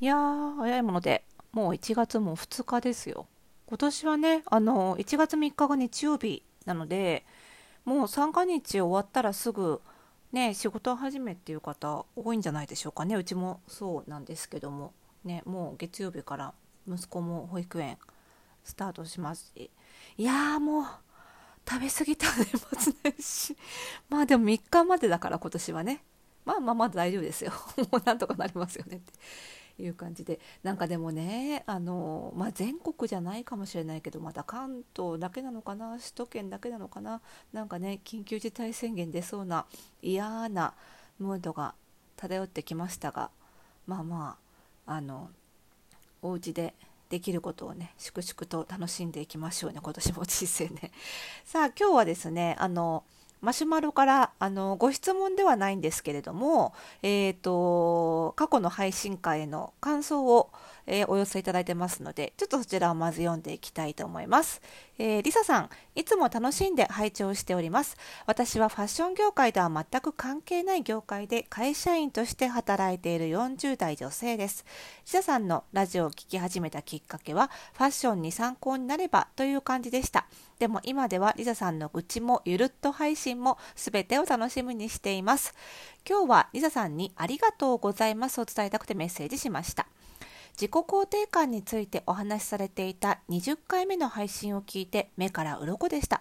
いやー、早いもので、もう1月も2日ですよ。今年はね、あの、1月3日が日曜日なので、もう三が日終わったらすぐ、ね、仕事始めっていう方多いんじゃないでしょうかね。うちもそうなんですけども、ね、もう月曜日から息子も保育園スタートしますし、いやーもう、食べ過ぎた年末年始。まあでも3日までだから今年はね。まあまあまだ大丈夫ですよ。もうなんとかなりますよねっていう感じでなんかでもねあの、まあ、全国じゃないかもしれないけどまた関東だけなのかな首都圏だけなのかななんかね緊急事態宣言出そうな嫌なムードが漂ってきましたがまあまああのお家でできることをね粛々と楽しんでいきましょうね今年も人生ね。さあ今日はですねあのマシュマロからあのご質問ではないんですけれども、えーと、過去の配信会への感想を、えー、お寄せいただいてますので、ちょっとそちらをまず読んでいきたいと思います。えー、リサさん、いつも楽しんで拝聴しております。私はファッション業界とは全く関係ない業界で会社員として働いている40代女性です。リサさんのラジオを聴き始めたきっかけは、ファッションに参考になればという感じでした。でも今ではリサさんの愚痴もゆるっと配信も全てを楽しみにしています。今日はリサさんにありがとうございますを伝えたくてメッセージしました。自己肯定感についてお話しされていた20回目の配信を聞いて目から鱗でした。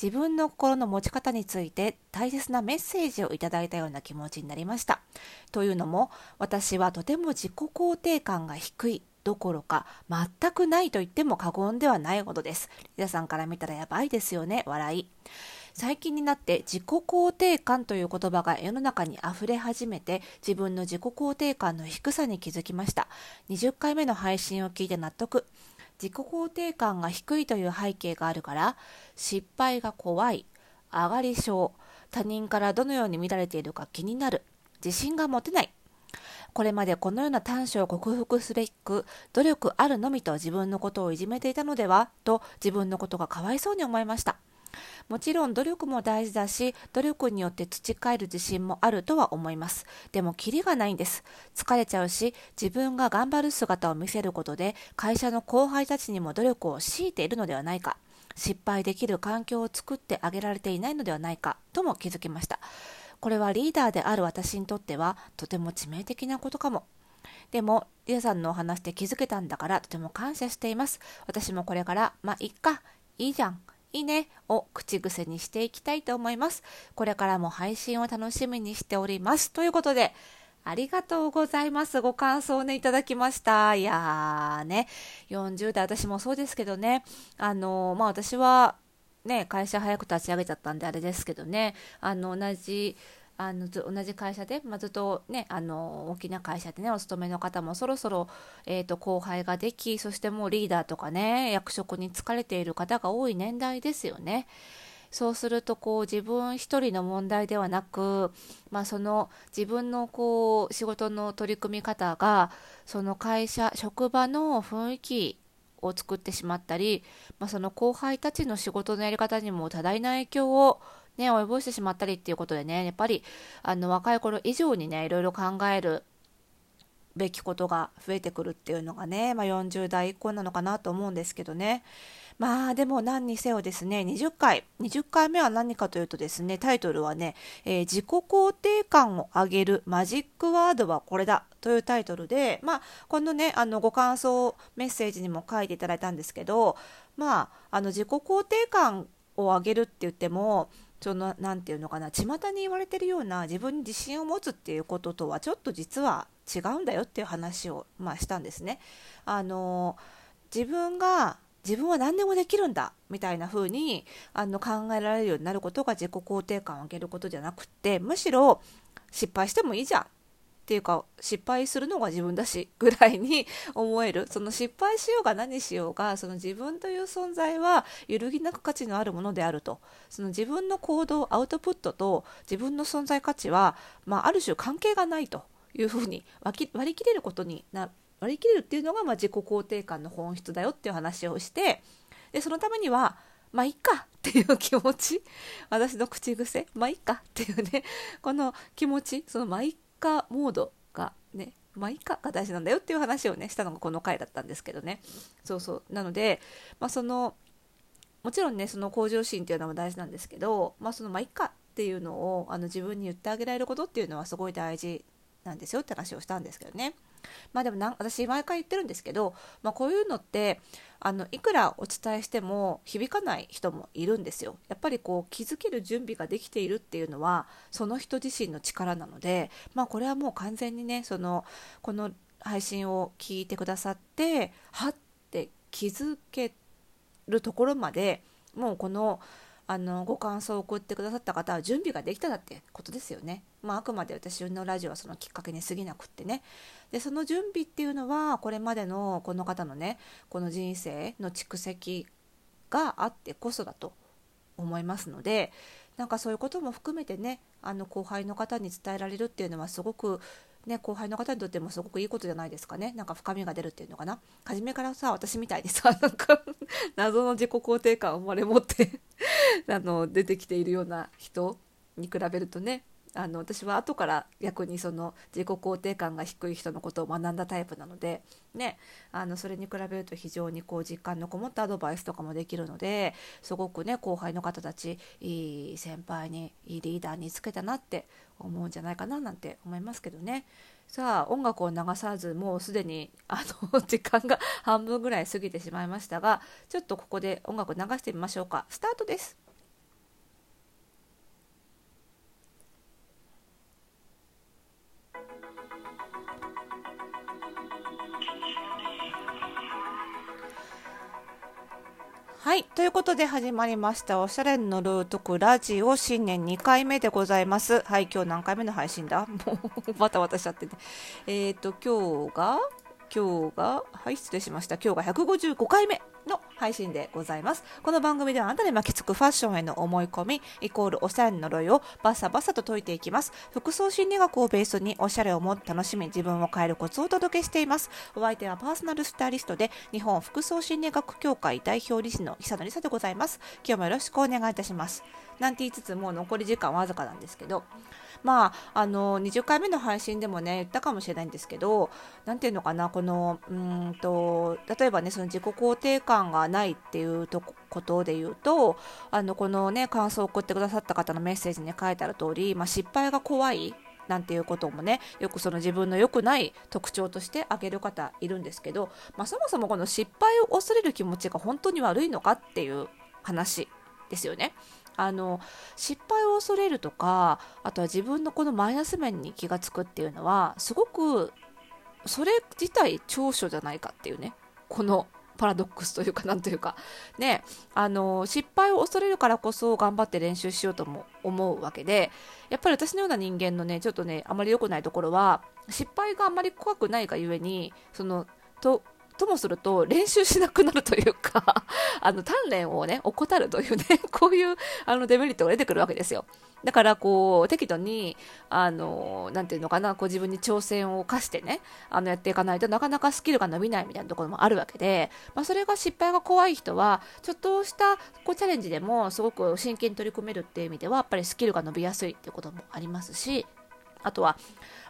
自分の心の持ち方について大切なメッセージをいただいたような気持ちになりました。というのも私はとても自己肯定感が低いどころか全くないと言っても過言ではないほどです。皆さんから見たらやばいですよね、笑い。最近になって自己肯定感という言葉が世の中に溢れ始めて自分の自己肯定感の低さに気づきました。20回目の配信を聞いて納得。自己肯定感が低いという背景があるから失敗が怖い、上がり症、他人からどのように見られているか気になる、自信が持てない、これまでこのような短所を克服すべく努力あるのみと自分のことをいじめていたのではと自分のことがかわいそうに思いました。もちろん努力も大事だし、努力によって培える自信もあるとは思います。でもキリがないんです。疲れちゃうし、自分が頑張る姿を見せることで、会社の後輩たちにも努力を強いているのではないか。失敗できる環境を作ってあげられていないのではないかとも気づきました。これはリーダーである私にとってはとても致命的なことかも。でも、リアさんのお話で気づけたんだからとても感謝しています。私もこれから、まあ、いっか、いいじゃん、いいねを口癖にしていきたいと思います。これからも配信を楽しみにしております。ということで、ありがとうございます。ご感想をね、いただきました。いやーね、40代、私もそうですけどね、あのー、まあ私は、ね、会社早く立ち上げちゃったんであれですけどね、あの、同じ、あの同じ会社で、まあ、ずっとね、あの大きな会社でね、お勤めの方もそろそろ、えーと、後輩ができ、そしてもうリーダーとかね、役職に就かれている方が多い年代ですよね。そうするとこう自分一人の問題ではなく、まあ、その自分のこう仕事の取り組み方がその会社職場の雰囲気を作ってしまったり、まあ、その後輩たちの仕事のやり方にも多大な影響をね、及ぼしてしまったりっていうことでね、やっぱり、あの、若い頃以上にね、いろいろ考えるべきことが増えてくるっていうのがね、まあ、40代以降なのかなと思うんですけどね。まあでも何にせよですね、20回、20回目は何かというとですね、タイトルはね、えー、自己肯定感を上げるマジックワードはこれだというタイトルで、まあこのね、あのご感想メッセージにも書いていただいたんですけど、まああの自己肯定感を上げるって言っても、その何て言うのかな巷に言われてるような自分に自信を持つっていうこととはちょっと実は違うんだよっていう話を、まあ、したんですね。あの自分が自分は何でもできるんだみたいな風にあに考えられるようになることが自己肯定感を上げることじゃなくってむしろ失敗してもいいじゃんっていうか失敗するのが自分だし ぐらいに思える。その失敗しようが何しようがその自分という存在は揺るぎなく価値のあるものであると。その自分の行動アウトプットと自分の存在価値は、まあ、ある種関係がないと。いうふうに割り切れることにな割り切れるっていうのが、まあ、自己肯定感の本質だよっていう話をしてでそのためにはまあいっかっていう気持ち。私の口癖。まあいっかっていうね。この気持ちそのまあいっカモードがねまあいいかが大事なんだよっていう話をねしたのがこの回だったんですけどねそうそうなので、まあ、そのもちろんねその向上心っていうのも大事なんですけど、まあ、そのまあいっかっていうのをあの自分に言ってあげられることっていうのはすごい大事なんですよって話をしたんですけどね。まあでもな私毎回言ってるんですけど、まあ、こういうのってあのいくらお伝えしても響かない人もいるんですよ。やっぱりこう気づける準備ができているっていうのはその人自身の力なので、まあ、これはもう完全にねそのこの配信を聞いてくださってはって気づけるところまでもうこのあのご感想を送ってくださった方は準備ができただってことですよね。まあ、あくまで私のラジオはそのきっかけに過ぎなくってね。でその準備っていうのはこれまでのこの方のねこの人生の蓄積があってこそだと思いますのでなんかそういうことも含めてねあの後輩の方に伝えられるっていうのはすごくね、後輩の方にとってもすごくいいことじゃないですかね。なんか深みが出るっていうのかな。初めからさ、私みたいにさ、なんか謎の自己肯定感を生まれ持って あの、出てきているような人に比べるとね、あの私は後から逆にその自己肯定感が低い人のことを学んだタイプなので、ね、あのそれに比べると非常にこう実感のこもったアドバイスとかもできるのですごくね後輩の方たちいい先輩にいいリーダーにつけたなって思うんじゃないかななんて思いますけどね。さあ音楽を流さずもうすでにあの時間が半分ぐらい過ぎてしまいましたがちょっとここで音楽流してみましょうかスタートです。はい。ということで始まりました。おしゃれのルートクラジオ新年2回目でございます。はい。今日何回目の配信だ？もう、バタバタしちゃってて。えっ、ー、と、今日が、今日が、はい、失礼しました。今日が155回目の配信でございます。この番組ではあなたに巻きつくファッションへの思い込み、イコールおしゃれの呪いをバサバサと解いていきます。服装心理学をベースにおしゃれをもっと楽しみ、自分を変えるコツをお届けしています。お相手はパーソナルスタイリストで、日本服装心理学協会代表理事の久野里沙でございます。今日もよろしくお願いいたします。なんて言いつつもう残り時間わずかなんですけど、まあ、あの20回目の配信でもね言ったかもしれないんですけど何ていうのかなこのうんと例えばねその自己肯定感感がないっていうとことで言うとあのこのね感想を送ってくださった方のメッセージに書いてある通り、まあ、失敗が怖いなんていうこともねよくその自分の良くない特徴として挙げる方いるんですけど、まあ、そもそもこの失敗を恐れる気持ちが本当に悪いのかっていう話ですよね。あの失敗を恐れるとかあとは自分のこのマイナス面に気が付くっていうのはすごくそれ自体長所じゃないかっていうねこのパラドックスというかなんというかねあの失敗を恐れるからこそ頑張って練習しようとも思うわけでやっぱり私のような人間のねちょっとねあまり良くないところは失敗があまり怖くないがゆえにそのとともすると練習しなくなるというか あの、鍛錬をね、怠るというね、こういうあのデメリットが出てくるわけですよ。だから、こう、適度に、あの、なんていうのかな、こう自分に挑戦を課してね、あの、やっていかないとなかなかスキルが伸びないみたいなところもあるわけで、まあ、それが失敗が怖い人は、ちょっとしたこうチャレンジでもすごく真剣に取り組めるっていう意味では、やっぱりスキルが伸びやすいっていうこともありますし、あとは、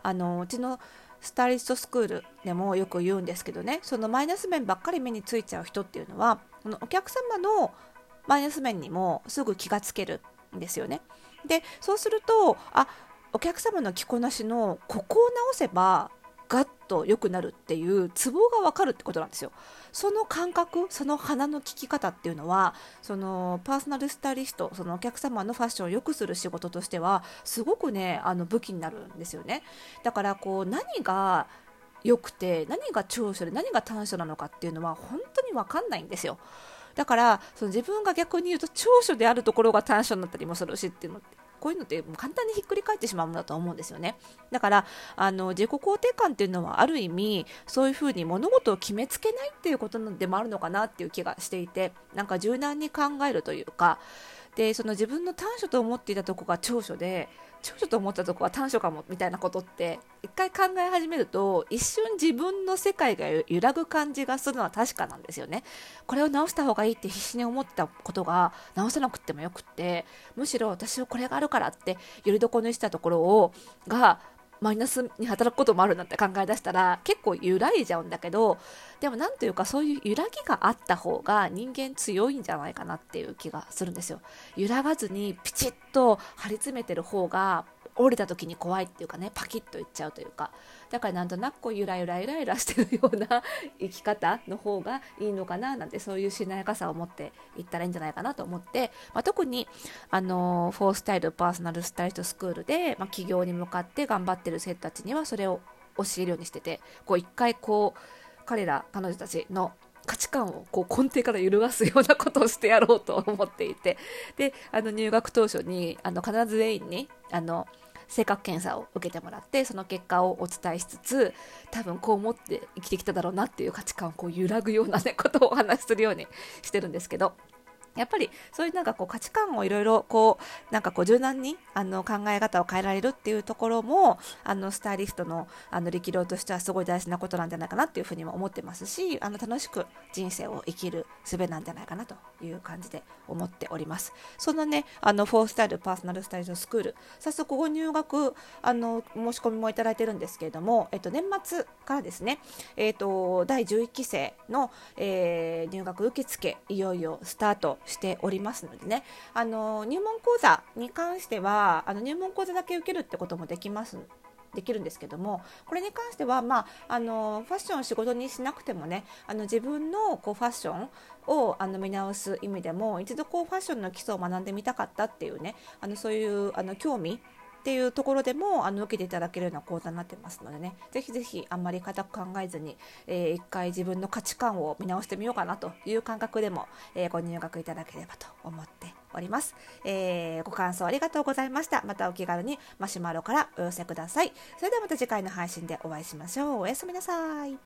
あの、うちのスタイリストスクールでもよく言うんですけどねそのマイナス面ばっかり目についちゃう人っていうのはこのお客様のマイナス面にもすぐ気がつけるんですよね。でそうするとあお客様の着こなしのここを直せばガッと良くなるっていうツボが分かるってことなんですよ。その感覚その鼻の利き方っていうのはそのパーソナルスタイリストそのお客様のファッションを良くする仕事としてはすごくねあの武器になるんですよね。だからこう何が良くて何が長所で何が短所なのかっていうのは本当に分かんないんですよ。だからその自分が逆に言うと長所であるところが短所になったりもするしっていうのってこういうのって簡単にひっくり返ってしまうんだと思うんですよね。だからあの自己肯定感っていうのはある意味そういうふうに物事を決めつけないっていうことでもあるのかなっていう気がしていてなんか柔軟に考えるというかでその自分の短所と思っていたとこが長所で長所と思ったとこは短所かもみたいなことって一回考え始めると一瞬自分の世界が揺らぐ感じがするのは確かなんですよね。これを直した方がいいって必死に思ったことが直さなくてもよくってむしろ私はこれがあるからってよりどこにしたところをがマイナスに働くこともあるなんて考え出したら結構揺らいじゃうんだけどでもなんというかそういう揺らぎがあった方が人間強いんじゃないかなっていう気がするんですよ。揺らがずにピチッと張り詰めてる方が折れた時に怖いっていうかねパキッといっちゃうというか。だからなんとなくこうゆらゆらゆらゆらしてるような生き方の方がいいのかななんてそういうしなやかさを持っていったらいいんじゃないかなと思って、まあ、特にあのフォースタイルパーソナルスタイリストスクールで、まあ、企業に向かって頑張ってる生徒たちにはそれを教えるようにしててこう一回こう彼ら彼女たちの価値観をこう根底から揺るがすようなことをしてやろうと思っていて。であの入学当初にあの必ず全員にあの性格検査を受けてもらってその結果をお伝えしつつ多分こう思って生きてきただろうなっていう価値観をこう揺らぐような、ね、ことをお話しするようにしてるんですけど。やっぱりそういうなんかこう価値観をいろいろこうなんかこう柔軟にあの考え方を変えられるっていうところもあのスタイリストのあの力量としてはすごい大事なことなんじゃないかなっていうふうにも思ってますしあの楽しく人生を生きる術なんじゃないかなという感じで思っております。そんなねあのフォースタイルパーソナルスタイリストスクール早速ご入学あの申し込みもいただいてるんですけれども、えっと、年末からですね、えっと、第11期生の、えー、入学受付いよいよスタートしておりますのでね。あの入門講座に関してはあの入門講座だけ受けるってこともできますできるんですけどもこれに関しては、まあ、あのファッションを仕事にしなくてもねあの自分のこうファッションをあの見直す意味でも一度こうファッションの基礎を学んでみたかったっていうねあのそういうあの興味っていうところでもあの受けていただけるような講座になってますのでね。ぜひぜひあんまり固く考えずに、えー、一回自分の価値観を見直してみようかなという感覚でも、えー、ご入学いただければと思っております、えー、ご感想ありがとうございました。またお気軽にマシュマロからお寄せください。それではまた次回の配信でお会いしましょう。おやすみなさい。